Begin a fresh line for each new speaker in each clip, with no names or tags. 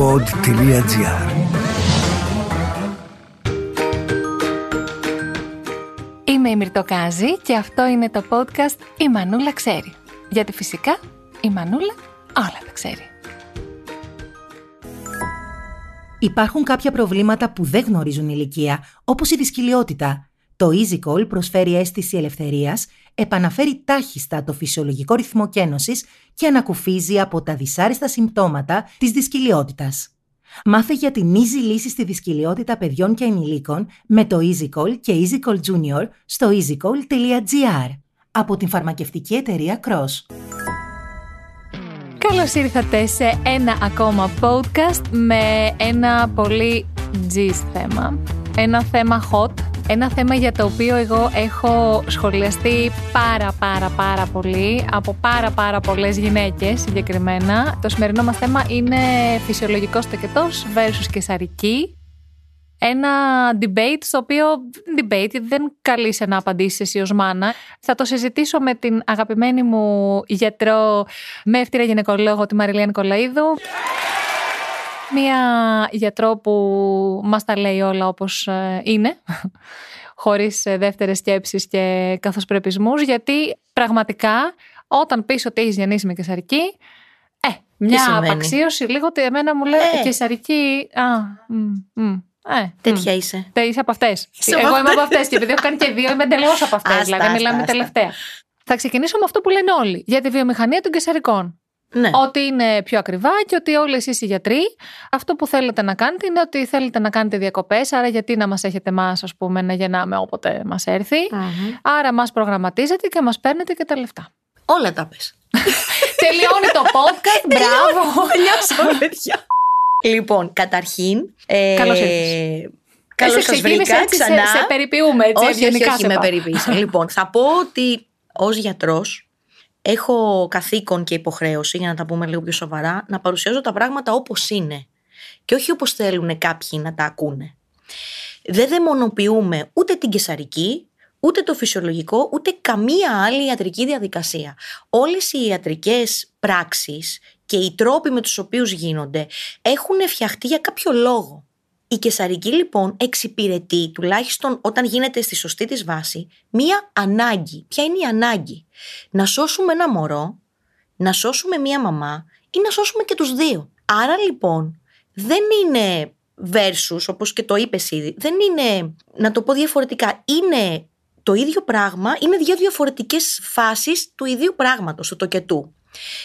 pod.gr
Είμαι η Μυρτοκάζη και αυτό είναι το podcast «Η Μανούλα ξέρει». Γιατί φυσικά η Μανούλα όλα τα ξέρει.
Υπάρχουν κάποια προβλήματα που δεν γνωρίζουν ηλικία, όπως η δυσκυλιότητα. Το EasyCall προσφέρει αίσθηση ελευθερίας, επαναφέρει τάχιστα το φυσιολογικό ρυθμό κένωσης και ανακουφίζει από τα δυσάρεστα συμπτώματα της δυσκυλιότητας. Μάθε για την easy λύση στη δυσκυλιότητα παιδιών και ενηλίκων με το EasyCall και EasyCall Junior στο easycall.gr από την φαρμακευτική εταιρεία Cross.
Καλώς ήρθατε σε ένα ακόμα podcast με ένα πολύ gist θέμα. Ένα θέμα hot, ένα θέμα για το οποίο εγώ έχω σχολιαστεί πάρα πάρα πάρα πολύ από πάρα πάρα πολλές γυναίκες συγκεκριμένα. Το σημερινό μας θέμα είναι φυσιολογικός τοκετός versus κεσαρική ένα debate στο οποίο debate δεν καλείσαι να απαντήσεις εσύ ως μάνα. Θα το συζητήσω με την αγαπημένη μου γιατρό με εύτηρα γυναικολόγο τη Μαριλία Νικολαίδου. Μία γιατρό που μας τα λέει όλα όπως ε, είναι, χωρίς ε, δεύτερες σκέψεις και καθώς πρεπισμούς, γιατί πραγματικά όταν πεις ότι έχεις γεννήσει με κεσαρική, ε, μια απαξίωση λίγο ότι εμένα μου λέει ε. κεσαρική, α, μ, μ,
ε, Τέτοια είσαι.
Τε, είσαι από αυτές. Εγώ είμαι από αυτές. Και επειδή έχω κάνει και δύο, είμαι εντελώς από αυτές. Δηλαδή, μιλάμε τελευταία. Θα ξεκινήσω με αυτό που λένε όλοι. Για τη βιομηχανία των κεσαρικών.
Ναι.
Ότι είναι πιο ακριβά και ότι όλοι εσείς οι γιατροί, αυτό που θέλετε να κάνετε είναι ότι θέλετε να κάνετε διακοπές. Άρα, γιατί να μας έχετε εμάς, ας πούμε, να γεννάμε όποτε μας ερθει Άρα, μας προγραμματίζετε και μας παίρνετε και τα λεφτά.
Όλα τα πες.
Τελειώνει το podcast. Μπράβο.
Τελειώσαμε, παιδιά. Λοιπόν, καταρχήν.
Ε, Καλώς ήρθατε.
Καλώς σας βρήκα ξανά.
Σε, σε περιποιούμε, έτσι.
Όχι, όχι, όχι, με περιποίησα. λοιπόν, θα πω ότι ως γιατρός έχω καθήκον και υποχρέωση, για να τα πούμε λίγο πιο σοβαρά, να παρουσιάζω τα πράγματα όπως είναι. Και όχι όπως θέλουν κάποιοι να τα ακούνε. Δεν δαιμονοποιούμε ούτε την κεσαρική, ούτε το φυσιολογικό, ούτε καμία άλλη ιατρική διαδικασία. Όλες οι ιατρικές πράξεις και οι τρόποι με τους οποίους γίνονται έχουν φτιαχτεί για κάποιο λόγο. Η κεσαρική λοιπόν εξυπηρετεί, τουλάχιστον όταν γίνεται στη σωστή της βάση, μία ανάγκη. Ποια είναι η ανάγκη; Να σώσουμε ένα μωρό, να σώσουμε μία μαμά ή να σώσουμε και τους δύο. Άρα λοιπόν δεν είναι versus, όπως και το είπες ήδη, δεν είναι, να το πω διαφορετικά, είναι το ίδιο πράγμα, είναι δύο διαφορετικές φάσεις του ίδιου πράγματος, του τοκετού.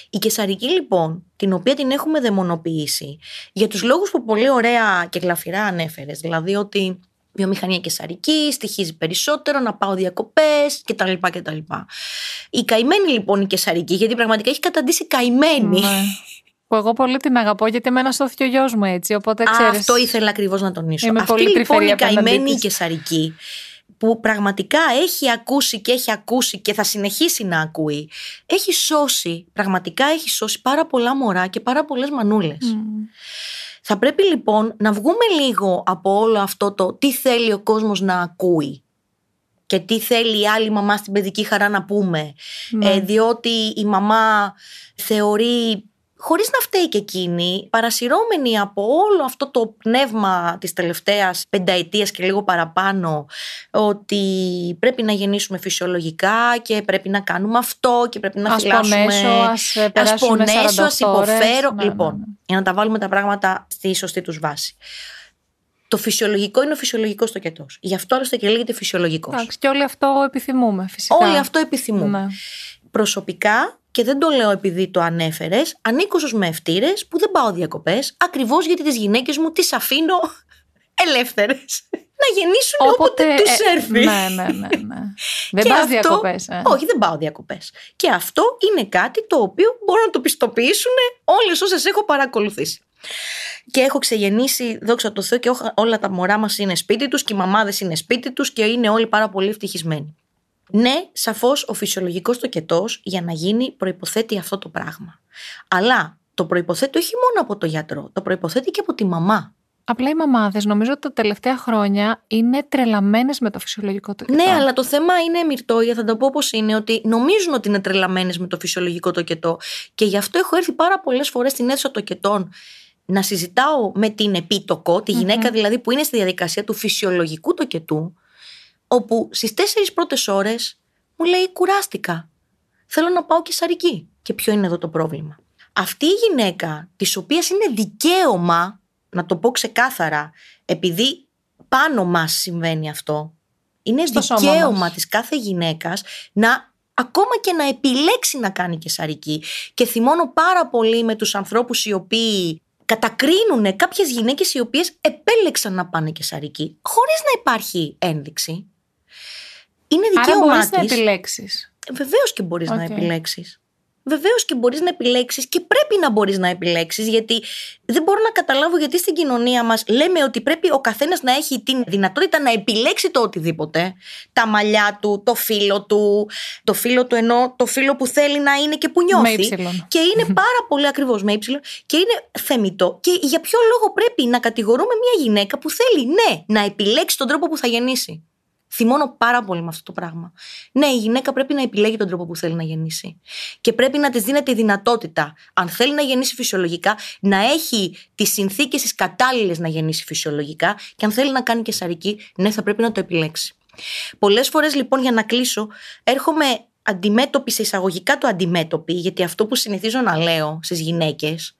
Η κεσαρική λοιπόν, την οποία την έχουμε δαιμονοποιήσει, για τους λόγους που πολύ ωραία και γλαφυρά ανέφερες, δηλαδή ότι βιομηχανία κεσαρική, στοιχίζει περισσότερο, να πάω διακοπές κτλ. κτλ. Η καημένη λοιπόν η κεσαρική, γιατί πραγματικά έχει καταντήσει καημένη. Ναι.
Που εγώ πολύ την αγαπώ, γιατί εμένα σώθηκε ο γιος μου έτσι. Οπότε ξέρεις,
Αυτό ήθελα ακριβώς να τονίσω. Αυτή λοιπόν η καημένη η κεσαρική που πραγματικά έχει ακούσει και έχει ακούσει και θα συνεχίσει να ακούει, έχει σώσει, πραγματικά έχει σώσει πάρα πολλά μωρά και πάρα πολλές μανούλες. Θα πρέπει λοιπόν να βγούμε λίγο από όλο αυτό το τι θέλει ο κόσμος να ακούει και τι θέλει η άλλη μαμά στην παιδική χαρά να πούμε. Ναι. Ε, διότι η μαμά θεωρεί χωρίς να φταίει και εκείνη, παρασυρώμενη από όλο αυτό το πνεύμα της τελευταίας πενταετίας και λίγο παραπάνω, ότι πρέπει να γεννήσουμε φυσιολογικά και πρέπει να κάνουμε αυτό και πρέπει να
ας
φυλάσσουμε...
Πονέσω, ας, ας πονέσω,
ας υποφέρω. Ναι, λοιπόν, ναι, ναι. για να τα βάλουμε τα πράγματα στη σωστή τους βάση. Το φυσιολογικό είναι ο φυσιολογικός τοκετό. Γι' αυτό άλλωστε και λέγεται φυσιολογικός.
Και όλοι αυτό επιθυμούμε, φυσικά.
Όλοι αυτό επιθυμούμε. Ναι. Προσωπικά και δεν το λέω επειδή το ανέφερες, ανήκω στους μευτήρες που δεν πάω διακοπές, ακριβώς γιατί τις γυναίκες μου τις αφήνω ελεύθερες. Να γεννήσουν όποτε, όποτε τους ε, έρθει.
Ναι, ναι, ναι. ναι. δεν πάω διακοπές. Ε.
Όχι, δεν πάω διακοπές. Και αυτό είναι κάτι το οποίο μπορούν να το πιστοποιήσουν όλες όσες έχω παρακολουθήσει. Και έχω ξεγεννήσει, δόξα τω Θεώ, και όλα τα μωρά μας είναι σπίτι τους και οι μαμάδες είναι σπίτι τους και είναι όλοι πάρα πολύ ευτυχισμένοι. Ναι, σαφώς ο φυσιολογικός τοκετός για να γίνει προποθέτει αυτό το πράγμα. Αλλά το προποθέτει όχι μόνο από το γιατρό, το προποθέτει και από τη μαμά.
Απλά οι μαμάδες νομίζω ότι τα τελευταία χρόνια είναι τρελαμένες με το φυσιολογικό τοκετό.
Ναι, αλλά το θέμα είναι μυρτόγια, θα το πω όπως είναι, ότι νομίζουν ότι είναι τρελαμένες με το φυσιολογικό τοκετό. Και γι' αυτό έχω έρθει πάρα πολλές φορές στην αίθουσα τοκετών να συζητάω με την επίτοκο, τη γυναικα δηλαδή που είναι στη διαδικασία του φυσιολογικού τοκετού, όπου στις τέσσερις πρώτες ώρες μου λέει κουράστηκα, θέλω να πάω και σαρική. Και ποιο είναι εδώ το πρόβλημα. Αυτή η γυναίκα, της οποίας είναι δικαίωμα, να το πω ξεκάθαρα, επειδή πάνω μας συμβαίνει αυτό, είναι
Στο σώμα
δικαίωμα
μας.
της κάθε γυναίκας να ακόμα και να επιλέξει να κάνει και σαρική. Και θυμώνω πάρα πολύ με τους ανθρώπους οι οποίοι κατακρίνουν κάποιες γυναίκες οι οποίες επέλεξαν να πάνε και σαρική, χωρίς να υπάρχει ένδειξη. Είναι
Άρα
δικαίωμά
μπορείς να
της.
επιλέξεις.
Βεβαίως και μπορείς να
Οκ.
επιλέξεις. Βεβαίως και μπορείς να επιλέξεις και πρέπει να μπορείς να επιλέξεις, γιατί δεν μπορώ να καταλάβω γιατί στην κοινωνία μας λέμε ότι πρέπει ο καθένας να έχει την δυνατότητα να επιλέξει το οτιδήποτε. Τα μαλλιά του, το φύλο του, το φύλο του εννοώ το φύλο που θέλει να είναι και που
Με
νιώθει.
ύψιλον.
Και είναι πάρα πολύ ακριβώς με ύψιλον και είναι θεμιτό. Και για ποιο λόγο πρέπει να κατηγορούμε μια γυναίκα που θέλει, ναι, να επιλέξει τον τρόπο που θα γεννήσει; Θυμώνω πάρα πολύ με αυτό το πράγμα. Ναι, η γυναίκα πρέπει να επιλέγει τον τρόπο που θέλει να γεννήσει. Και πρέπει να της δίνεται η δυνατότητα, αν θέλει να γεννήσει φυσιολογικά, να έχει τις συνθήκες τις κατάλληλες να γεννήσει φυσιολογικά. Και αν θέλει να κάνει και σαρική, ναι, θα πρέπει να το επιλέξει. Πολλές φορές λοιπόν, για να κλείσω, έρχομαι αντιμέτωπη σε εισαγωγικά το αντιμέτωπη, γιατί αυτό που συνηθίζω να λέω στις γυναίκες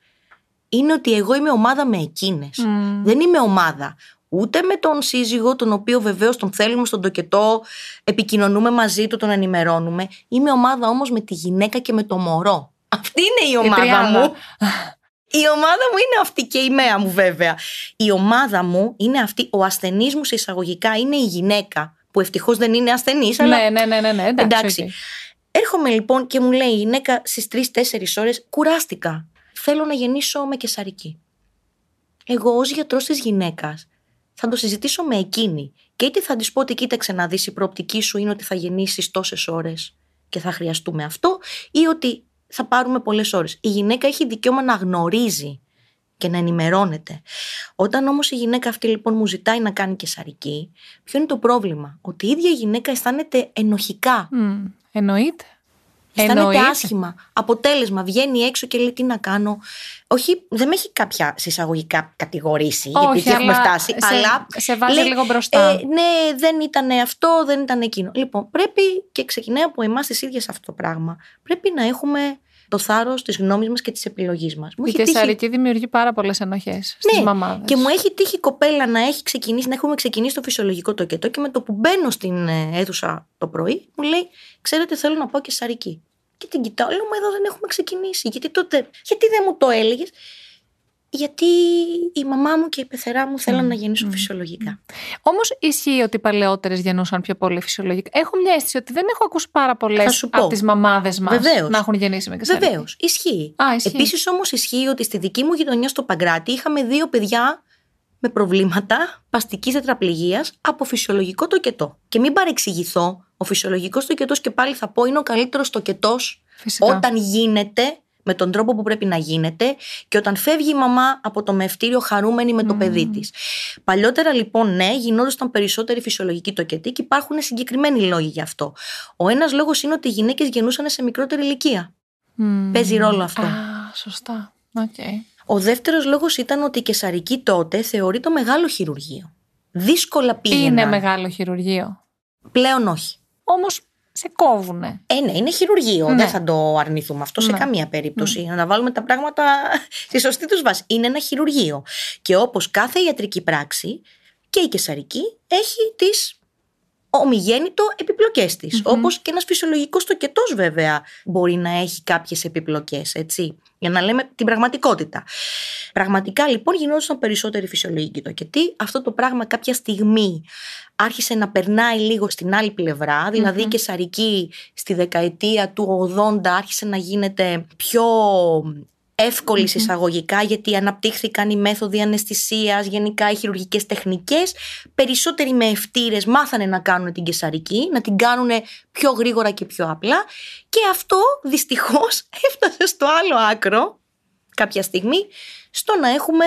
είναι ότι εγώ είμαι ομάδα με εκείνες.
Μμμ.
Δεν είμαι ομάδα ούτε με τον σύζυγο, τον οποίο βεβαίως τον θέλουμε στον τοκετό, επικοινωνούμε μαζί του, τον ενημερώνουμε. Είμαι ομάδα όμως με τη γυναίκα και με το μωρό. Αυτή είναι η ομάδα
τριάδα.
μου. Η ομάδα μου είναι αυτή και η μαία μου βέβαια. Η ομάδα μου είναι αυτή, ο ασθενής μου σε εισαγωγικά είναι η γυναίκα, που ευτυχώς δεν είναι ασθενής, αλλά
Ναι, ναι, ναι, ναι, ναι. Εντάξει.
Εντάξει.
οκ.
Έρχομαι λοιπόν και μου λέει η γυναίκα στις 3-4 ώρες: Κουράστηκα. Θέλω να γεννήσω με κεσαρική. Εγώ ως γιατρός της γυναίκας θα το συζητήσω με εκείνη. Και είτε θα της πω ότι κοίταξε να δεις, η προοπτική σου είναι ότι θα γεννήσεις τόσες ώρες και θα χρειαστούμε αυτό, ή ότι θα πάρουμε πολλές ώρες. Η γυναίκα έχει δικαίωμα να γνωρίζει και να ενημερώνεται. Όταν όμως η γυναίκα αυτή λοιπόν μου ζητάει να κάνει κεσαρική, ποιο είναι το πρόβλημα; Ότι η ίδια η γυναίκα αισθάνεται ενοχικά
Μμ, Εννοείται.
Αισθάνεται
Εννοείται.
άσχημα. Αποτέλεσμα, βγαίνει έξω και λέει τι να κάνω. Όχι, δεν με έχει κάποια συσσαγωγικά κατηγορήσει, γιατί
Όχι,
εκεί έχουμε
αλλά
φτάσει.
σε-
αλλά
σε βάζει
λέει,
λίγο μπροστά.
«Ε, ναι, δεν ήταν αυτό, δεν ήταν εκείνο. Λοιπόν, πρέπει και ξεκινάει από εμάς τις ίδιες αυτό το πράγμα. Πρέπει να έχουμε το θάρρος της γνώμης μας και της επιλογής μας.
Η κεσαρική δημιουργεί πάρα πολλές ενοχές στις
Ναι,
μαμάδες.
Και μου έχει τύχει η κοπέλα να έχει ξεκινήσει, να έχουμε ξεκινήσει το φυσιολογικό τοκετό και με το που μπαίνω στην ε, αίθουσα το πρωί, μου λέει: Ξέρετε, θέλω να πάω και σαρική. Και την κοιτάω, λέω: Μα εδώ δεν έχουμε ξεκινήσει. Γιατί τότε, γιατί δεν μου το έλεγες; Γιατί η μαμά μου και η πεθερά μου θέλαν να γεννήσουν φυσιολογικά.
Όμως ισχύει ότι οι παλαιότερες γεννούσαν πιο πολύ φυσιολογικά. Έχω μια αίσθηση ότι δεν έχω ακούσει πάρα πολλές
Θα σου πω.
από τις μαμάδες μας
Βεβαίως.
να έχουν γεννήσει με κεσαρική.
Βεβαίως, ισχύει.
Α, ισχύει.
Επίσης όμως ισχύει ότι στη δική μου γειτονιά στο Παγκράτη είχαμε δύο παιδιά με προβλήματα παστικής τετραπληγίας από φυσιολογικό τοκετό. Και μην παρεξηγηθώ, ο φυσιολογικός τοκετό και πάλι θα πω είναι ο καλύτερος τοκετό
Φυσικά.
όταν γίνεται με τον τρόπο που πρέπει να γίνεται και όταν φεύγει η μαμά από το μαιευτήριο χαρούμενη με το παιδί της. Παλιότερα λοιπόν, ναι, γινόντουσαν περισσότεροι φυσιολογικοί τοκετοί και υπάρχουν συγκεκριμένοι λόγοι γι' αυτό. Ο ένας λόγος είναι ότι οι γυναίκες γεννούσαν σε μικρότερη ηλικία.
Μμμ.
Παίζει ρόλο αυτό.
Α, σωστά. Οκ.
Ο δεύτερος λόγος ήταν ότι η καισαρική τότε θεωρείτο μεγάλο χειρουργείο. Δύσκολα πήγαιναν.
Είναι μεγάλο χειρουργείο.
Πλέον όχι.
Όμως σε κόβουνε.
Ε, ναι, είναι χειρουργείο.
Ναι.
Δεν θα το αρνηθούμε αυτό σε
Ναι.
καμία περίπτωση. Να τα βάλουμε τα πράγματα στη σωστή τους βάση. Είναι ένα χειρουργείο. Και όπως κάθε ιατρική πράξη, και η κεσαρική έχει τις ομιγέννητο επιπλοκές της. Όπως και ένας φυσιολογικός τοκετός, βέβαια, μπορεί να έχει κάποιες επιπλοκές, έτσι. Για να λέμε την πραγματικότητα. Πραγματικά λοιπόν γινόντουσαν περισσότεροι φυσιολογικοί τοκετοί. Αυτό το πράγμα κάποια στιγμή άρχισε να περνάει λίγο στην άλλη πλευρά, δηλαδή η κεσαρική στη δεκαετία του 80 άρχισε να γίνεται πιο εύκολη εισαγωγικά γιατί αναπτύχθηκαν οι μέθοδοι αναισθησίας, γενικά οι χειρουργικές τεχνικές. Περισσότεροι με ευτήρες μάθανε να κάνουν την κεσαρική, να την κάνουν πιο γρήγορα και πιο απλά και αυτό δυστυχώς έφτασε στο άλλο άκρο κάποια στιγμή στο να έχουμε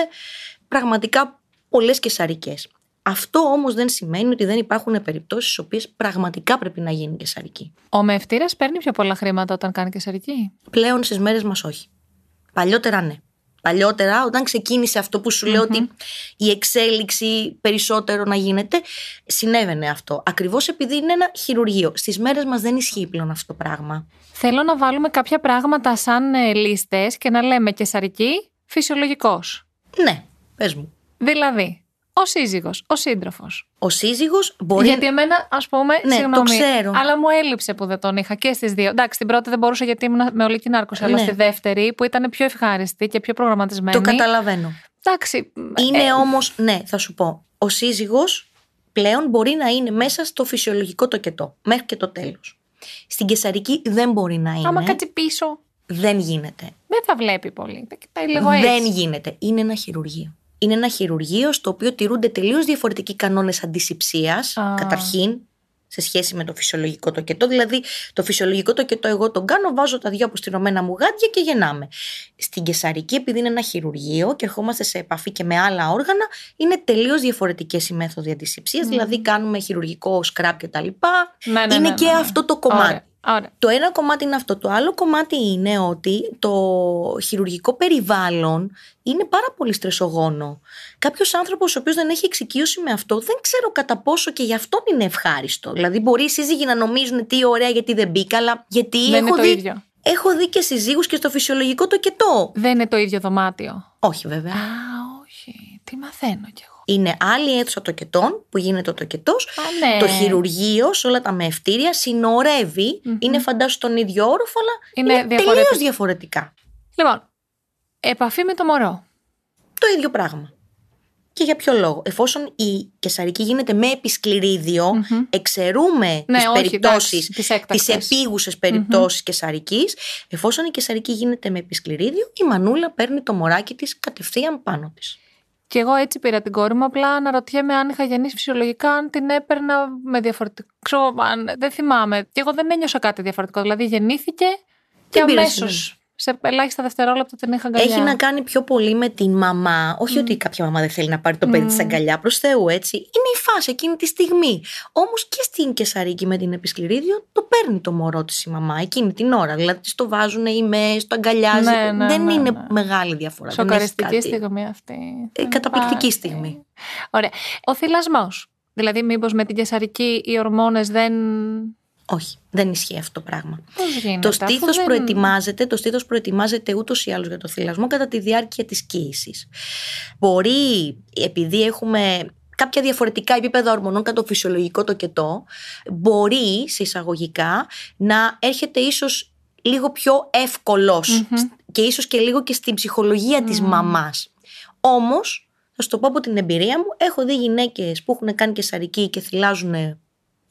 πραγματικά πολλές κεσαρικές. Αυτό όμως δεν σημαίνει ότι δεν υπάρχουν περιπτώσεις στις οποίες πραγματικά πρέπει να γίνει κεσαρική.
Ο μευτήρα παίρνει πιο πολλά χρήματα όταν κάνει κεσαρική;
Πλέον στις μέρες μας όχι. Παλιότερα ναι. παλιότερα, όταν ξεκίνησε αυτό που σου λέω ότι η εξέλιξη περισσότερο να γίνεται, συνέβαινε αυτό. Ακριβώς επειδή είναι ένα χειρουργείο. Στις μέρες μας δεν ισχύει πλέον αυτό το πράγμα.
Θέλω να βάλουμε κάποια πράγματα σαν ε, λίστες και να λέμε κεσαρική, φυσιολογικός.
Ναι, πες μου.
Δηλαδή, ο σύζυγος, ο σύντροφος.
Ο σύζυγος μπορεί.
Γιατί εμένα, ας πούμε,
Ναι, το
συγγνώμη,
ξέρω.
αλλά μου έλειψε που δεν τον είχα και στις δύο. Εντάξει, την πρώτη δεν μπορούσα γιατί ήμουν με ολική νάρκωση, αλλά
Ναι.
στη δεύτερη που ήταν πιο ευχάριστη και πιο προγραμματισμένη.
Το καταλαβαίνω.
Εντάξει,
Είναι
ε,
όμως, ναι, θα σου πω. Ο σύζυγος πλέον μπορεί να είναι μέσα στο φυσιολογικό τοκετό, μέχρι και το τέλος. Στην κεσαρική δεν μπορεί να είναι.
άμα κάτσει πίσω,
Δεν γίνεται.
δεν θα βλέπει πολύ. Θα κοιτάει λίγο έτσι.
Δεν γίνεται. Είναι ένα χειρουργείο. Είναι ένα χειρουργείο στο οποίο τηρούνται τελείως διαφορετικοί κανόνες αντισηψίας,
Α.
καταρχήν, σε σχέση με το φυσιολογικό τοκετό. Δηλαδή, το φυσιολογικό τοκετό εγώ τον κάνω, βάζω τα δύο αποστηρωμένα μου γάντια και γεννάμε. Στην κεσαρική, επειδή είναι ένα χειρουργείο και ερχόμαστε σε επαφή και με άλλα όργανα, είναι τελείως διαφορετικές οι μέθοδοι αντισηψίας. Δηλαδή, κάνουμε χειρουργικό σκράπ κτλ.
Ναι, ναι,
είναι
ναι,
και
ναι, ναι.
αυτό το κομμάτι.
Ωραία, ωραία.
Το ένα κομμάτι είναι αυτό. Το άλλο κομμάτι είναι ότι το χειρουργικό περιβάλλον είναι πάρα πολύ στρεσογόνο. Κάποιος άνθρωπος ο οποίος δεν έχει εξοικείωση με αυτό, δεν ξέρω κατά πόσο και γι' αυτό είναι ευχάριστο. Δηλαδή, μπορεί οι σύζυγοι να νομίζουν τι ωραία γιατί δεν μπήκα, αλλά γιατί
Δεν
έχω
είναι το
δει.
ίδιο.
Έχω δει και συζύγους και στο φυσιολογικό το κετό.
Δεν είναι το ίδιο δωμάτιο.
Όχι βέβαια.
Α, όχι. Τι μαθαίνω κι εγώ.
Είναι άλλη αίθουσα τοκετών που γίνεται ο τοκετός.
Α, ναι.
Το χειρουργείος σε όλα τα μεευτήρια συνορεύει. Είναι φαντάσου στον ίδιο όροφο, αλλά
Είναι
είναι, τελείως
διαφορετικό.
διαφορετικά.
Λοιπόν, επαφή με το μωρό.
το ίδιο πράγμα. Και για ποιο λόγο; Εφόσον η κεσαρική γίνεται με επισκληρίδιο, εξαιρούμε
Ναι,
τις
όχι,
περιπτώσεις,
εντάξει, τις
τις
έκτακτες.
επίγουσες περιπτώσεις κεσαρικής, εφόσον η κεσαρική γίνεται με επισκληρίδιο, η μανούλα παίρνει το μωράκι της κατευθείαν πάνω της.
Και εγώ έτσι πήρα την κόρη μου. Απλά αναρωτιέμαι αν είχα γεννήσει φυσιολογικά, αν την έπαιρνα με διαφορετικό. Ξέρω, αν- δεν θυμάμαι. Και εγώ δεν ένιωσα κάτι διαφορετικό. Δηλαδή γεννήθηκε και
Δεν πήρες
αμέσως.
Σημασία.
Σε ελάχιστα δευτερόλεπτα την είχα αγκαλιά.
Έχει να κάνει πιο πολύ με την μαμά. Όχι ότι κάποια μαμά δεν θέλει να πάρει το παιδί της αγκαλιά προς Θεού, έτσι. Είναι η φάση εκείνη τη στιγμή. Όμως και στην Κεσαρίκη με την επισκληρίδιο το παίρνει το μωρό της η μαμά εκείνη την ώρα. Δηλαδή της το βάζουν ή με στο αγκαλιάζει.
Ναι, ναι,
δεν
ναι,
είναι
ναι.
μεγάλη διαφορά. δεν έχει
Σοκαριστική
κάτι.
στιγμή αυτή.
Ε, καταπληκτική
Πάρα-
στιγμή.
Ωραία. Ο θυλασμός. Δηλαδή, μήπως με την κεσαρική οι ορμόνες δεν.
Όχι, δεν ισχύει αυτό το πράγμα.
Πώς γίνεται.
Το
αφού
στήθος
δεν-
προετοιμάζεται, το στήθος προετοιμάζεται ούτως ή άλλως για το θυλασμό κατά τη διάρκεια της κοίησης. Μπορεί, επειδή έχουμε κάποια διαφορετικά επίπεδα ορμονών κατά το φυσιολογικό το κετό, μπορεί σε εισαγωγικά να έρχεται ίσως λίγο πιο ευκολος και ίσως και λίγο και στην ψυχολογία της μαμάς. Όμως, θα σου το πω από την εμπειρία μου, έχω δει γυναίκες που έχουν κάνει κεσαρική και θυλάζουν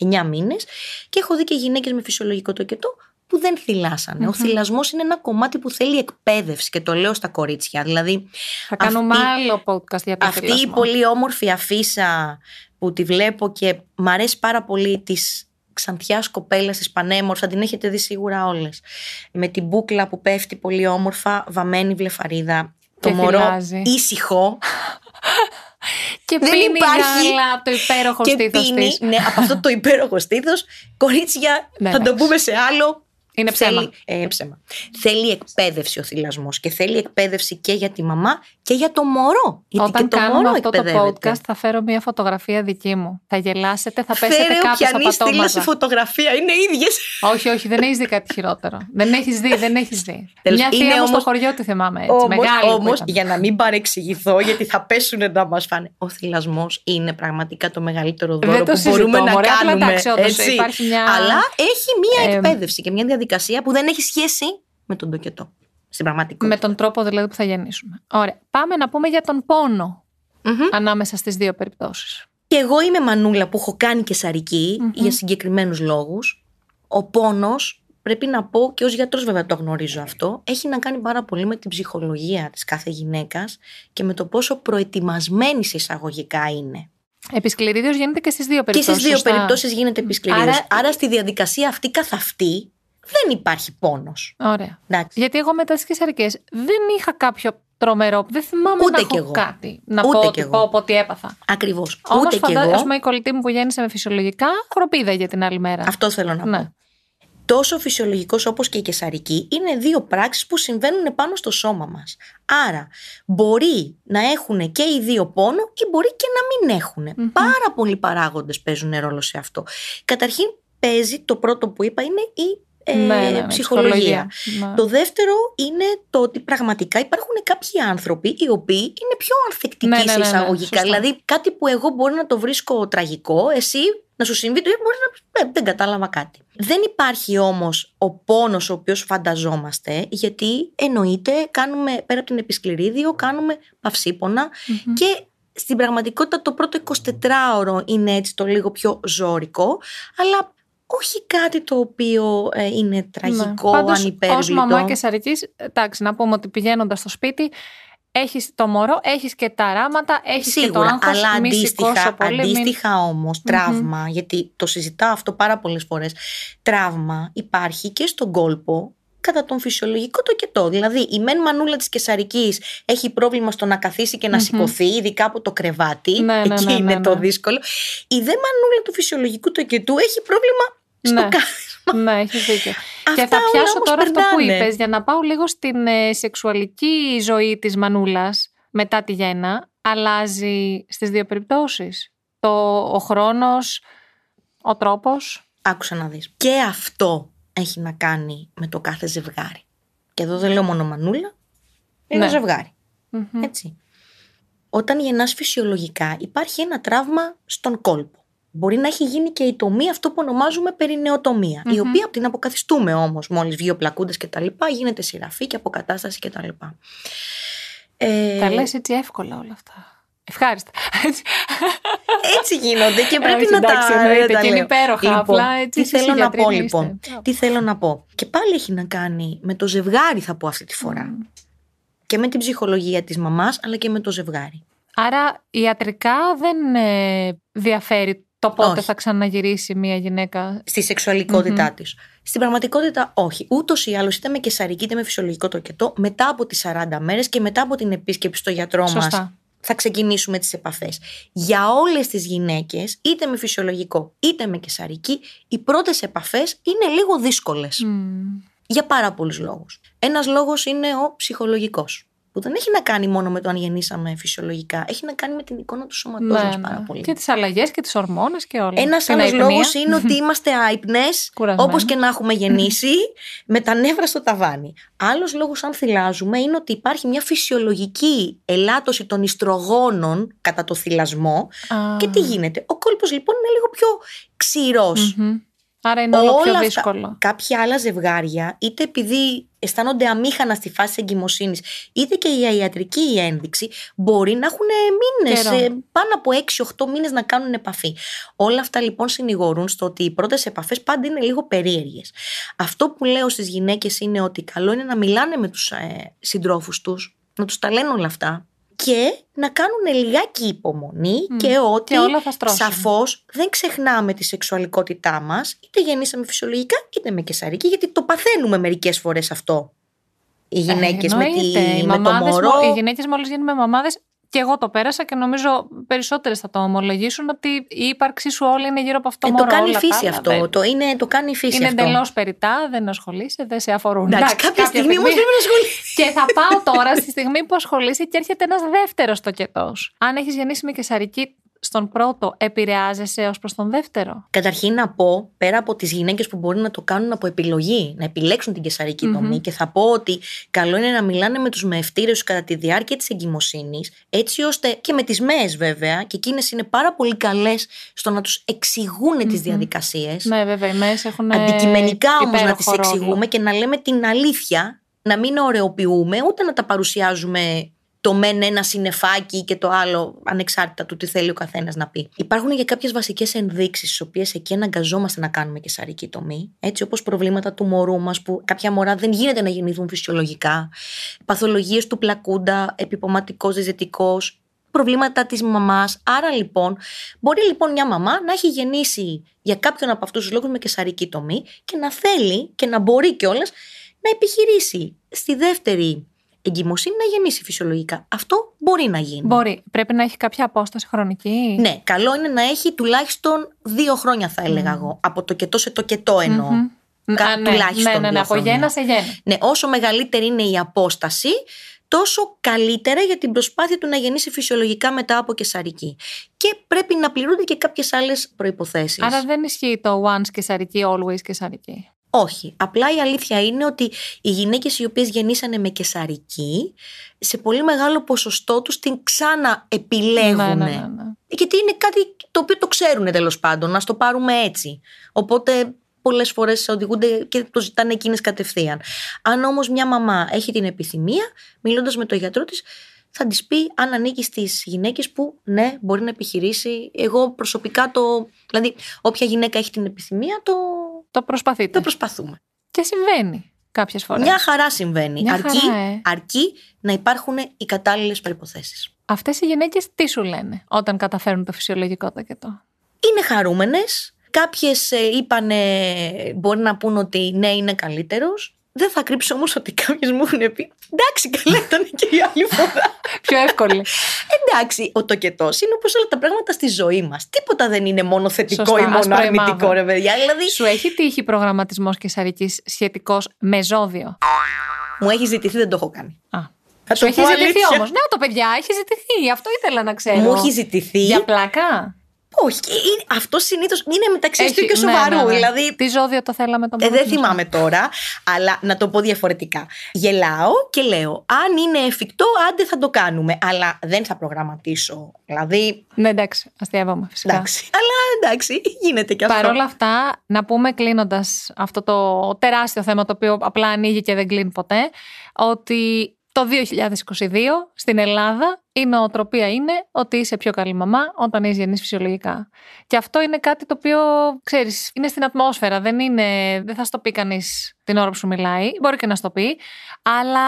9 μήνες και έχω δει και γυναίκες με φυσιολογικό τοκετό που δεν θυλάσανε. Ο θυλασμός είναι ένα κομμάτι που θέλει εκπαίδευση και το λέω στα κορίτσια. Δηλαδή,
Θα κάνουμε
αυτή-
άλλο podcast για το
αυτή η
θυλασμό.
πολύ όμορφη αφίσα που τη βλέπω και μ' αρέσει πάρα πολύ της ξανθιάς κοπέλας της πανέμορφα, την έχετε δει σίγουρα όλες. Με την μπούκλα που πέφτει πολύ όμορφα, βαμμένη βλεφαρίδα.
Και
το μωρό
θυλάζει.
ήσυχο
Και
δεν
πίνει
υπάρχει.
γάλα από το υπέροχο
και
στήθος
πίνει,
της.
ναι, από αυτό το υπέροχο στήθος, κορίτσια,
Ναι,
θα το
εντάξει.
πούμε σε άλλο.
Είναι ψέμα.
Θέλει, ε, ψέμα. Θέλει εκπαίδευση ο θυλασμός και θέλει εκπαίδευση και για τη μαμά και για το μωρό. Γιατί
Όταν
και το
κάνουμε
μωρό
αυτό το
εκπαιδεύεται.
podcast θα φέρω μια φωτογραφία δική μου. Θα γελάσετε, θα πέσετε
Φέρε
κάτω στα
όποιανή στείλε σε
πατώματα.
φωτογραφία, είναι ίδιες.
όχι, όχι, δεν έχεις δει κάτι χειρότερο. δεν έχεις δει, δεν έχεις δει.
Τέλος,
μια
είναι
θεία μου στο
όμως-
χωριό τη θυμάμαι έτσι.
Όμως,
μεγάλη που
όμως,
ήταν.
για να μην παρεξηγηθώ, γιατί θα πέσουν να μας φάνε. Ο θυλασμός είναι πραγματικά το μεγαλύτερο
Δεν
δώρο
το
που
συζητώ,
μπορούμε να
μωρέ, απλά
κάνουμε.
εντάξει, όντως,
έτσι.
υπάρχει μια-
Αλλά έχει μία
Ε,
εκπαίδευση και μια διαδικασία που δεν έχει σχέση με τον τοκετό. Στην πραγματικότητα.
Με τον τρόπο δηλαδή που θα γεννήσουμε. Ωραία. Πάμε να πούμε για τον πόνο
Μμμ.
ανάμεσα στις δύο περιπτώσεις.
Και εγώ είμαι μανούλα που έχω κάνει κεσαρική για συγκεκριμένους λόγους. Ο πόνος, πρέπει να πω και ως γιατρός βέβαια το γνωρίζω αυτό, έχει να κάνει πάρα πολύ με την ψυχολογία της κάθε γυναίκας και με το πόσο προετοιμασμένη σε εισαγωγικά είναι.
Επισκληρίδιος γίνεται και στις δύο
Και
περιπτώσεις.
στις δύο περιπτώσεις γίνεται επισκληρίδιος.
Άρα-
Άρα... στη διαδικασία αυτή καθ' αυτή δεν υπάρχει πόνος.
Ωραία.
Εντάξει.
Γιατί εγώ μετά τι κεσαρικέ δεν είχα κάποιο τρομερό. Δεν θυμάμαι
Ούτε
να
κι
έχω
εγώ.
κάτι. Να
Ούτε
πω
κι
ότι
εγώ.
πω, πω ότι έπαθα.
Ακριβώς.
Όμως
Ούτε κι
φαντάζομαι,
εγώ.
ας πούμε, η κολλητή μου που γέννησε με φυσιολογικά, χροπίδα για την άλλη μέρα.
Αυτό θέλω να
Ναι.
πω. τόσο φυσιολογικός όπως και η κεσαρική είναι δύο πράξεις που συμβαίνουν πάνω στο σώμα μας. Άρα μπορεί να έχουν και οι δύο πόνο ή μπορεί και να μην εχουν Πάρα πολλοί παράγοντες παίζουν ρόλο σε αυτό. Καταρχήν παίζει το πρώτο που είπα είναι η ε, ναι, ναι, ναι, ψυχολογία. Ναι. Το δεύτερο είναι το ότι πραγματικά υπάρχουν κάποιοι άνθρωποι οι οποίοι είναι πιο ανθεκτικοί ναι, σε εισαγωγικά. δηλαδή κάτι που εγώ μπορεί να το βρίσκω τραγικό, εσύ να σου συμβεί το ίδιο μπορεί να ε, δεν κατάλαβα κάτι. Δεν υπάρχει όμως ο πόνος ο οποίος φανταζόμαστε γιατί εννοείται κάνουμε πέρα από την επισκληρίδιο κάνουμε και στην πραγματικότητα το πρώτο 24ωρο είναι έτσι το λίγο πιο ζώρικο αλλά όχι κάτι το οποίο ε, είναι τραγικό, ναι. ανυπέρβλητο.
Ως μαμά και σαρικής, εντάξει, να πούμε ότι πηγαίνοντας στο σπίτι, έχεις το μωρό, έχεις και τα ράματα, έχεις και το άγχος,
αλλά αντίστοιχα, πολύ, αντίστοιχα μην... όμως, τραύμα, γιατί το συζητάω αυτό πάρα πολλές φορές, τραύμα υπάρχει και στον κόλπο κατά τον φυσιολογικό το κετό. Δηλαδή, η μεν μανούλα της Κεσαρικής έχει πρόβλημα στο να καθίσει και να mm σηκωθεί, ειδικά από το κρεβάτι. Ναι, ναι, εκεί ναι, είναι το δύσκολο. Η δε μανούλα του φυσιολογικού το κετού έχει πρόβλημα στο ναι. κάθισμα.
Ναι, έχεις δίκιο. και θα πιάσω τώρα αυτό που είπες για να πάω λίγο στην ε, σεξουαλική ζωή της Μανούλας μετά τη γέννα. Αλλάζει στις δύο περιπτώσεις. Το, ο χρόνος, ο τρόπος.
Άκουσα να δεις. Και αυτό έχει να κάνει με το κάθε ζευγάρι. Και εδώ δεν λέω μόνο Μανούλα, είναι ναι. ζευγάρι. Έτσι. Όταν γεννάς φυσιολογικά υπάρχει ένα τραύμα στον κόλπο μπορεί να έχει γίνει και η τομή αυτό που ονομάζουμε περινεοτομία, η οποία την αποκαθιστούμε όμως μόλις βγει ο πλακούντας και τα λοιπά, γίνεται σειραφή και αποκατάσταση και τα λοιπά.
Ε... Τα λες έτσι εύκολα όλα αυτά. Ευχάριστα.
Έτσι γίνονται και πρέπει να εντάξει, τα
εννοείται, και είναι υπέροχα. Λοιπόν, απλά έτσι
τι θέλω να πω λοιπόν. Τι θέλω να πω. Και πάλι έχει να κάνει με το ζευγάρι θα πω αυτή τη φορά. Και με την ψυχολογία της μαμάς αλλά και με το ζευγάρι.
Άρα ιατρικά δεν ε, διαφέρει το πότε θα ξαναγυρίσει μια γυναίκα;
Στη σεξουαλικότητά mm-hmm. της. Στην πραγματικότητα, όχι. Ούτως ή άλλως, είτε με κεσαρική είτε με φυσιολογικό τοκετό, μετά από τις 40 μέρες και μετά από την επίσκεψη στο γιατρό μας, θα ξεκινήσουμε τις επαφές. Για όλες τις γυναίκες, είτε με φυσιολογικό είτε με κεσαρική, οι πρώτες επαφές είναι λίγο δύσκολες. Για πάρα πολλούς λόγους. Ένας λόγος είναι ο ψυχολογικός που δεν έχει να κάνει μόνο με το αν γεννήσαμε φυσιολογικά. Έχει να κάνει με την εικόνα του σώματός ναι, μας πάρα ναι. πολύ.
Και τις αλλαγές και τις ορμόνες και όλα.
Ένας άλλος λόγος είναι ότι είμαστε άϊπνες, όπως και να έχουμε γεννήσει, με τα νεύρα στο ταβάνι. Άλλος λόγος, αν θυλάζουμε, είναι ότι υπάρχει μια φυσιολογική ελάττωση των ιστρογόνων κατά το θυλασμό. Και τι γίνεται; Ο κόλπος λοιπόν είναι λίγο πιο ξηρός.
Άρα είναι όλο πιο δύσκολο.
κάποια άλλα ζευγάρια, είτε επειδή αισθάνονται αμήχανα στη φάση εγκυμοσύνης, είτε και η ιατρική ένδειξη, μπορεί να έχουν μήνες, ε, πάνω από 6-8 μήνες να κάνουν επαφή. Όλα αυτά λοιπόν συνηγορούν στο ότι οι πρώτες επαφές πάντα είναι λίγο περίεργες. Αυτό που λέω στις γυναίκες είναι ότι καλό είναι να μιλάνε με τους ε, συντρόφους τους, να τους τα λένε όλα αυτά, και να κάνουν λιγάκι υπομονή και ότι σαφώς δεν ξεχνάμε τη σεξουαλικότητά μας, είτε γεννήσαμε φυσιολογικά είτε με κεσαρική, γιατί το παθαίνουμε μερικές φορές αυτό. Οι γυναίκες ε, με, τη, με το μωρό.
Οι γυναίκες μόλις γίνουμε μαμάδες και εγώ το πέρασα και νομίζω περισσότερες θα το ομολογήσουν ότι η ύπαρξή σου όλη είναι γύρω από αυτό
ε, Το κάνει η φύση αυτό. Το, είναι, το κάνει η φύση
είναι εντελώς περιτά, δεν ασχολείσαι, δεν σε αφορούν.
Εντάξει, κάποια, κάποια στιγμή όμως πρέπει να ασχολείσαι.
και θα πάω τώρα στη στιγμή που ασχολείσαι και έρχεται ένας δεύτερος τοκετό. Αν έχεις γεννήσει με κεσαρική, στον πρώτο επηρεάζεσαι ως προς τον δεύτερο;
Καταρχήν να πω, πέρα από τις γυναίκες που μπορεί να το κάνουν από επιλογή, να επιλέξουν την κεσαρική τομή, και θα πω ότι καλό είναι να μιλάνε με τους μεευτήρε κατά τη διάρκεια της εγκυμοσύνης, έτσι ώστε και με τις ΜΕΕ βέβαια, και εκείνες είναι πάρα πολύ καλές στο να τους εξηγούν mm-hmm. τι διαδικασίες.
Ναι, βέβαια, οι ΜΕΕ έχουν.
Αντικειμενικά όμως να τις εξηγούμε και να λέμε την αλήθεια, να μην ωρεοποιούμε, ούτε να τα παρουσιάζουμε το μεν ένα συνεφάκι και το άλλο ανεξάρτητα του τι θέλει ο καθένας να πει. Υπάρχουν για κάποιες βασικές ενδείξεις, τι οποίες εκεί αναγκαζόμαστε να κάνουμε και σαρική τομή, έτσι όπως προβλήματα του μωρού μας, που κάποια μωρά δεν γίνεται να γεννηθούν φυσιολογικά, παθολογίες του πλακούντα, επιποματικό ζεζετικό, προβλήματα της μαμάς. Άρα λοιπόν, μπορεί λοιπόν μια μαμά να έχει γεννήσει για κάποιον από αυτούς τους λόγους με κεσαρική τομή και να θέλει και να μπορεί κιόλας να επιχειρήσει στη δεύτερη εγκυμοσύνη να γεννήσει φυσιολογικά. Αυτό μπορεί να γίνει.
Μπορεί. Πρέπει να έχει κάποια απόσταση χρονική.
Ναι, καλό είναι να έχει τουλάχιστον δύο χρόνια, θα έλεγα εγώ. Από το κετό σε το κετό Κα-
Α, ναι,
τουλάχιστον
ναι, ναι, ναι,
δύο
από
χρόνια.
γέννα σε γέννα.
Ναι, όσο μεγαλύτερη είναι η απόσταση, τόσο καλύτερα για την προσπάθεια του να γεννήσει φυσιολογικά μετά από κεσαρική. Και πρέπει να πληρούνται και κάποιες άλλες προποθέσει.
Άρα δεν ισχύει το once και σαρική, always και σαρική.
Όχι. Απλά η αλήθεια είναι ότι οι γυναίκες οι οποίες γεννήσανε με κεσαρική, σε πολύ μεγάλο ποσοστό τους την ξαναεπιλέγουν.
Ναι, ναι, ναι, ναι.
Γιατί είναι κάτι το οποίο το ξέρουν τέλος πάντων, να το πάρουμε έτσι. Οπότε πολλές φορές οδηγούνται και το ζητάνε εκείνες κατευθείαν. Αν όμως μια μαμά έχει την επιθυμία, μιλώντας με τον γιατρό της, θα της πει αν ανήκει στις γυναίκες που ναι, μπορεί να επιχειρήσει. Εγώ προσωπικά το. Δηλαδή, όποια γυναίκα έχει την επιθυμία, το,
Το προσπαθείτε.
το προσπαθούμε.
Και συμβαίνει κάποιες φορές.
Μια χαρά συμβαίνει.
Μια
αρκεί,
χαρά, ε.
αρκεί να υπάρχουν οι κατάλληλες προποθέσει.
Αυτές οι γυναίκες τι σου λένε όταν καταφέρουν το φυσιολογικό τακετό;
είναι χαρούμενες. Κάποιες ε, είπανε, μπορεί να πούν ότι ναι είναι καλύτερος. Δεν θα κρύψω όμως ότι κάποιες μου έχουν πει εντάξει καλά ήταν και η άλλη φορά.
Πιο εύκολη.
εντάξει, ο τοκετός είναι όπως όλα τα πράγματα στη ζωή μας. Τίποτα δεν είναι μόνο θετικό
Σωστά,
ή μόνο
άσπρο ή
αρνητικό
μαύρο.
ρε παιδιά. Δηλαδή
σου έχει τύχει προγραμματισμός και σαρικής σχετικός με ζώδιο;
μου έχει ζητηθεί δεν το έχω κάνει.
Α.
Θα
Σου
το
έχει
πω
ζητηθεί
αλήθεια.
όμως. Να το παιδιά, έχει ζητηθεί. Αυτό ήθελα να ξέρω.
Μου έχει ζητηθεί.
Για πλάκα;
Όχι, είναι- αυτό συνήθως είναι μεταξύ αστείου
Έχει-
και
ναι,
σοβαρού.
ναι, ναι.
Δηλαδή
Τι ζώδιο το θέλαμε το
Ε, δεν
προγραμματισμό.
θυμάμαι τώρα, αλλά να το πω διαφορετικά. Γελάω και λέω, αν είναι εφικτό, άντε θα το κάνουμε. Αλλά δεν θα προγραμματίσω. Δηλαδή,
Ναι, εντάξει, αστείευομαι φυσικά.
εντάξει. Αλλά εντάξει, γίνεται και αυτό.
Παρ' όλα αυτά, να πούμε κλείνοντας αυτό το τεράστιο θέμα το οποίο απλά ανοίγει και δεν κλείνει ποτέ, ότι το 2022 στην Ελλάδα η νοοτροπία είναι ότι είσαι πιο καλή μαμά όταν είσαι γεννής φυσιολογικά. Και αυτό είναι κάτι το οποίο, ξέρεις, είναι στην ατμόσφαιρα. Δεν, είναι, δεν θα στο πει κανείς την ώρα που σου μιλάει. Μπορεί και να στο πει. Αλλά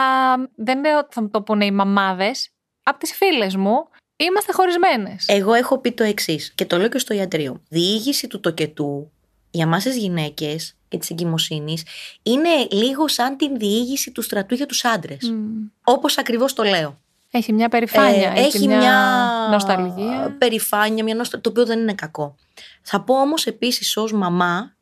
δεν είναι ότι θα μου το πούνε οι μαμάδες. Από τις φίλες μου είμαστε χωρισμένες.
Εγώ έχω πει το εξής και το λέω και στο ιατρείο. Διήγηση του τοκετού για εμά τις γυναίκες και της εγκυμοσύνης είναι λίγο σαν την διήγηση του στρατού για τους άντρες.
Μμ.
Όπως ακριβώς το λέω.
Έχει μια περηφάνεια,
Ε,
έχει, μια, νοσταλγία.
Περηφάνεια, μια νοσταλγία, το οποίο δεν είναι κακό. Θα πω όμως επίσης ως μαμά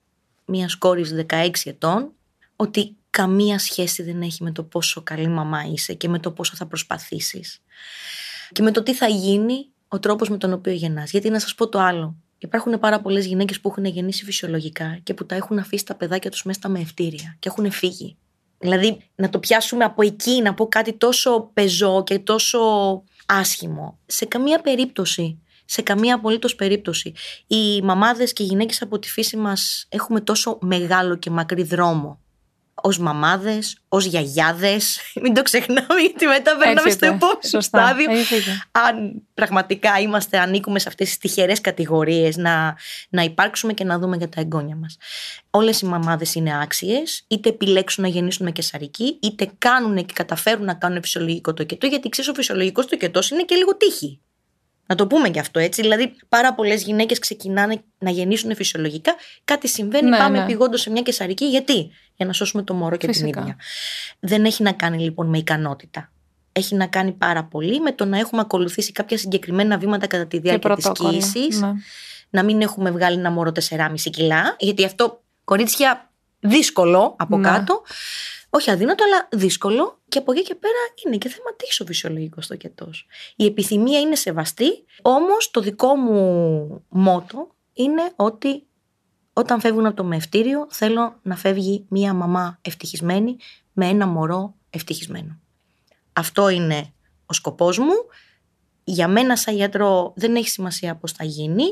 μιας κόρης 16 ετών ότι καμία σχέση δεν έχει με το πόσο καλή μαμά είσαι και με το πόσο θα προσπαθήσεις. Και με το τι θα γίνει ο τρόπος με τον οποίο γεννάς. Γιατί να σας πω το άλλο. Υπάρχουν πάρα πολλές γυναίκες που έχουν γεννήσει φυσιολογικά και που τα έχουν αφήσει τα παιδάκια τους μέσα στα μεευτήρια και έχουν φύγει. Δηλαδή να το πιάσουμε από εκεί, να πω κάτι τόσο πεζό και τόσο άσχημο. Σε καμία περίπτωση, σε καμία απολύτως περίπτωση, οι μαμάδες και οι γυναίκες από τη φύση μας έχουμε τόσο μεγάλο και μακρύ δρόμο. Ως μαμάδες, ως γιαγιάδες, μην το ξεχνάμε γιατί μετά περνάμε στο
Έρχεται.
επόμενο
Σωστά.
στάδιο
Έχει δίκιο.
αν πραγματικά είμαστε, ανήκουμε σε αυτές τις τυχερές κατηγορίες να, να υπάρξουμε και να δούμε για τα εγγόνια μας. Όλες οι μαμάδες είναι άξιες, είτε επιλέξουν να γεννήσουν με κεσαρική, είτε κάνουν και καταφέρουν να κάνουν φυσιολογικό τοκετό, γιατί ξέρεις ο φυσιολογικός τοκετός είναι και λίγο τύχη. Να το πούμε και αυτό έτσι. Δηλαδή, πάρα πολλές γυναίκες ξεκινάνε να γεννήσουν φυσιολογικά. Κάτι συμβαίνει,
Ναι,
πάμε
ναι.
πηγόντως σε μια κεσαρική. Γιατί; Για να σώσουμε το μωρό και
Φυσικά.
την ίδια. Δεν έχει να κάνει λοιπόν με ικανότητα. Έχει να κάνει πάρα πολύ με το να έχουμε ακολουθήσει κάποια συγκεκριμένα βήματα κατά τη
Και
διάρκεια της
πρωτόκολλα.
κοίηση.
Ναι.
Να μην έχουμε βγάλει ένα μωρό 4,5 κιλά. Γιατί αυτό, κορίτσια, δύσκολο από
Ναι.
κάτω. Όχι αδύνατο, αλλά δύσκολο. Και από εκεί και πέρα είναι και θέμα τι ο φυσιολογικός τοκετός. Η επιθυμία είναι σεβαστή, όμως το δικό μου μότο είναι ότι όταν φεύγουν από το μευτήριο θέλω να φεύγει μία μαμά ευτυχισμένη με ένα μωρό ευτυχισμένο. Αυτό είναι ο σκοπός μου. Για μένα σαν γιατρό δεν έχει σημασία πώς θα γίνει.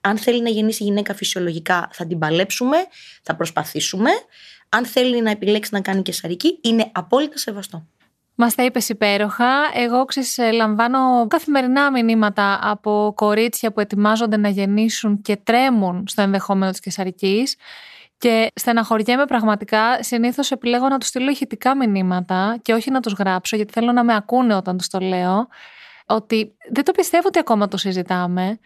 Αν θέλει να γεννήσει η γυναίκα φυσιολογικά θα την παλέψουμε, θα προσπαθήσουμε. Αν θέλει να επιλέξει να κάνει κεσαρική είναι απόλυτα σεβαστό.
Μας τα είπες υπέροχα. Εγώ ξέρεις, ε, λαμβάνω καθημερινά μηνύματα από κορίτσια που ετοιμάζονται να γεννήσουν και τρέμουν στο ενδεχόμενο της κεσαρικής. Και στεναχωριέμαι πραγματικά. Συνήθως επιλέγω να τους στείλω ηχητικά μηνύματα και όχι να τους γράψω, γιατί θέλω να με ακούνε όταν τους το λέω. Ότι δεν το πιστεύω ότι ακόμα το συζητάμε.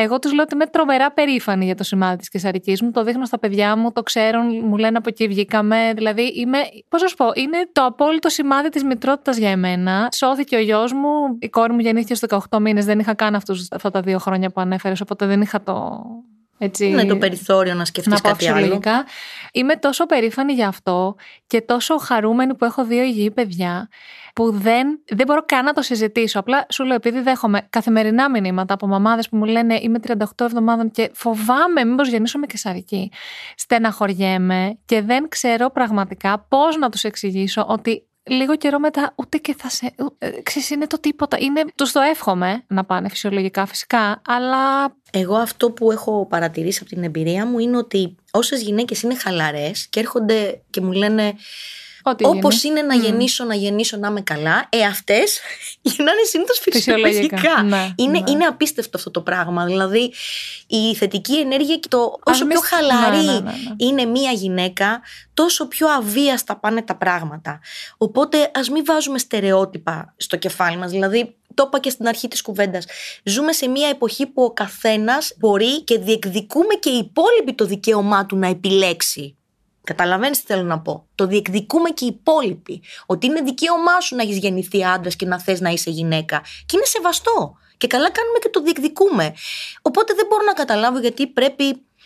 Εγώ τους λέω ότι είμαι τρομερά περήφανη για το σημάδι της κεσαρικής μου. Το δείχνω στα παιδιά μου, το ξέρουν, μου λένε από εκεί βγήκαμε. Δηλαδή, είμαι. Πώς να σου πω, είναι το απόλυτο σημάδι της μητρότητας για εμένα. Σώθηκε ο γιος μου, η κόρη μου γεννήθηκε στους 18 μήνες, δεν είχα καν αυτούς, αυτά τα δύο χρόνια που ανέφερες, οπότε δεν είχα το, έτσι,
Είναι το περιθώριο να σκεφτείς
να πάω
κάτι άλλο.
φυσιολογικά. Είμαι τόσο περήφανη για αυτό και τόσο χαρούμενη που έχω δύο υγιή παιδιά που δεν, δεν μπορώ καν να το συζητήσω. Απλά σου λέω, επειδή δέχομαι καθημερινά μηνύματα από μαμάδες που μου λένε Είμαι 38 εβδομάδων και φοβάμαι μήπως γεννήσω με κεσαρική. Στεναχωριέμαι και δεν ξέρω πραγματικά πώς να τους εξηγήσω ότι λίγο καιρό μετά ούτε και θα σε. ε, Ξέρεις, είναι το τίποτα. Είναι, τους το εύχομαι να πάνε φυσιολογικά φυσικά, αλλά
Εγώ αυτό που έχω παρατηρήσει από την εμπειρία μου είναι ότι όσες γυναίκες είναι χαλαρές και έρχονται και μου λένε
ό,τι
όπως
γίνει.
είναι να
Μμ.
γεννήσω, να γεννήσω, να είμαι καλά, ε αυτές γυρνάνε συνήθως
Φυσιολογικά,
φυσιολογικά.
ναι,
είναι,
ναι.
είναι απίστευτο αυτό το πράγμα. Δηλαδή η θετική ενέργεια και το όσο
μη
πιο
σ-
χαλαρή
ναι, ναι, ναι, ναι.
είναι μία γυναίκα, τόσο πιο αβίαστα πάνε τα πράγματα. Οπότε ας μην βάζουμε στερεότυπα στο κεφάλι μας. Δηλαδή, το είπα και στην αρχή της κουβέντας. Ζούμε σε μία εποχή που ο καθένας μπορεί και διεκδικούμε και οι υπόλοιποι το δικαίωμά του να επιλέξει. Καταλαβαίνεις τι θέλω να πω. Το διεκδικούμε και οι υπόλοιποι. Ότι είναι δικαίωμά σου να έχεις γεννηθεί άντρας και να θες να είσαι γυναίκα. Και είναι σεβαστό. Και καλά κάνουμε και το διεκδικούμε. Οπότε δεν μπορώ να καταλάβω γιατί πρέπει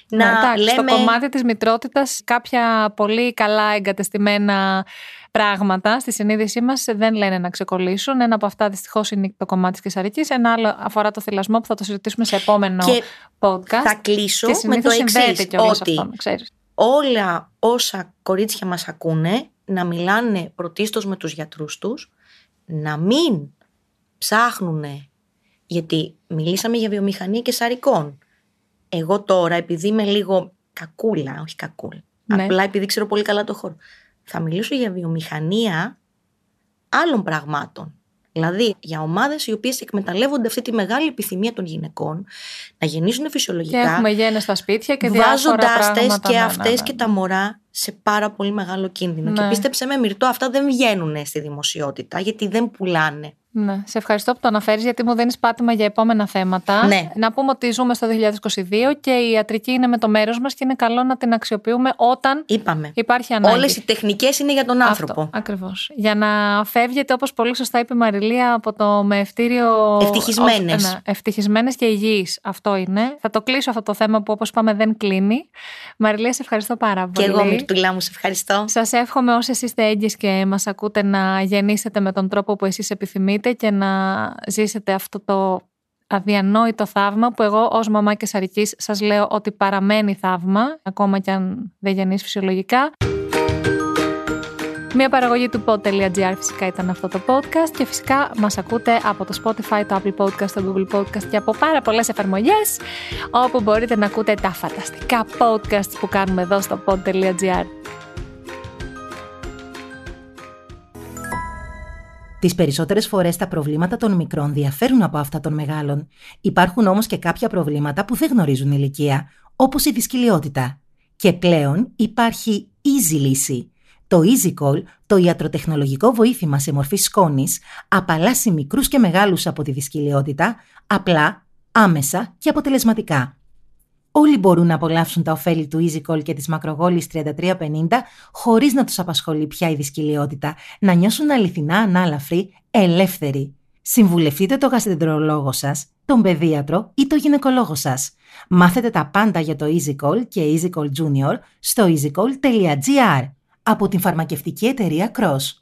να
Ναι, εντάξει,
λέμε.
Στο κομμάτι της μητρότητας κάποια πολύ καλά εγκατεστημένα πράγματα στη συνείδησή μας δεν λένε να ξεκολλήσουν. Ένα από αυτά δυστυχώς είναι το κομμάτι της κεσαρικής. Ένα άλλο αφορά το θυλασμό που θα το συζητήσουμε σε επόμενο
Και
podcast.
θα κλείσω
και
με
συνήθως
το
συνδέεται
εξής.
κιόλας
Ότι
αυτό, ξέρεις.
Όλα όσα κορίτσια μας ακούνε να μιλάνε πρωτίστως με τους γιατρούς τους, να μην ψάχνουν, γιατί μιλήσαμε για βιομηχανία και σαρικών. Εγώ τώρα, επειδή είμαι λίγο κακούλα, όχι κακούλα,
Ναι.
απλά επειδή ξέρω πολύ καλά το χώρο, θα μιλήσω για βιομηχανία άλλων πραγμάτων. Δηλαδή για ομάδες οι οποίες εκμεταλλεύονται αυτή τη μεγάλη επιθυμία των γυναικών να γεννήσουν
Και
φυσιολογικά
έχουμε γέννες στα σπίτια και διάφορα
βάζοντάς τες
πράγματα.
και
ναι, ναι,
αυτές
ναι,
και
ναι.
τα μωρά σε πάρα πολύ μεγάλο κίνδυνο.
Ναι.
Και πίστεψε με Μυρτώ, αυτά δεν βγαίνουν στη δημοσιότητα γιατί δεν πουλάνε.
Ναι, σε ευχαριστώ που το αναφέρεις γιατί μου δίνεις πάτημα για επόμενα θέματα.
Ναι.
Να πούμε ότι ζούμε στο 2022 και η ιατρική είναι με το μέρος μας και είναι καλό να την αξιοποιούμε όταν
Είπαμε.
υπάρχει ανάγκη.
Όλες οι τεχνικές είναι για τον άνθρωπο.
Αυτό, ακριβώς. Για να φεύγετε, όπως πολύ σωστά είπε η Μαριλία, από το μεευτήριο...
Ευτυχισμένες.
ως- ναι, ευτυχισμένες και υγιείς. Αυτό είναι. Θα το κλείσω αυτό το θέμα που όπως είπαμε δεν κλείνει. Μαριλία, σε ευχαριστώ πάρα
Και
πολύ.
εγώ Μυρτουλά μου σε ευχαριστώ.
Σας εύχομαι όσοι είστε έγκυες και μας ακούτε να γεννήσετε με τον τρόπο που εσείς επιθυμείτε και να ζήσετε αυτό το αδιανόητο θαύμα που εγώ ως μαμά και σαρικής σας λέω ότι παραμένει θαύμα ακόμα και αν δεν γεννείς φυσιολογικά. Μια παραγωγή του pod.gr φυσικά ήταν αυτό το podcast και φυσικά μας ακούτε από το Spotify, το Apple Podcast, το Google Podcast και από πάρα πολλές εφαρμογές όπου μπορείτε να ακούτε τα φανταστικά podcasts που κάνουμε εδώ στο pod.gr.
Τις περισσότερες φορές τα προβλήματα των μικρών διαφέρουν από αυτά των μεγάλων. Υπάρχουν όμως και κάποια προβλήματα που δεν γνωρίζουν ηλικία, όπως η δυσκολιότητα. Και πλέον υπάρχει easy λύση. Το EasyCall, το ιατροτεχνολογικό βοήθημα σε μορφή σκόνης, απαλλάσσει μικρούς και μεγάλους από τη δυσκολιότητα, απλά, άμεσα και αποτελεσματικά. Όλοι μπορούν να απολαύσουν τα ωφέλη του EasyCall και της μακρογόλης 3350 χωρίς να τους απασχολεί πια η δυσκολιότητα, να νιώσουν αληθινά ανάλαφροι, ελεύθεροι. Συμβουλευτείτε τον γαστρεντερολόγο σας, τον παιδίατρο ή τον γυναικολόγο σας. Μάθετε τα πάντα για το EasyCall και EasyCall Junior στο easycall.gr από την φαρμακευτική εταιρεία Cross.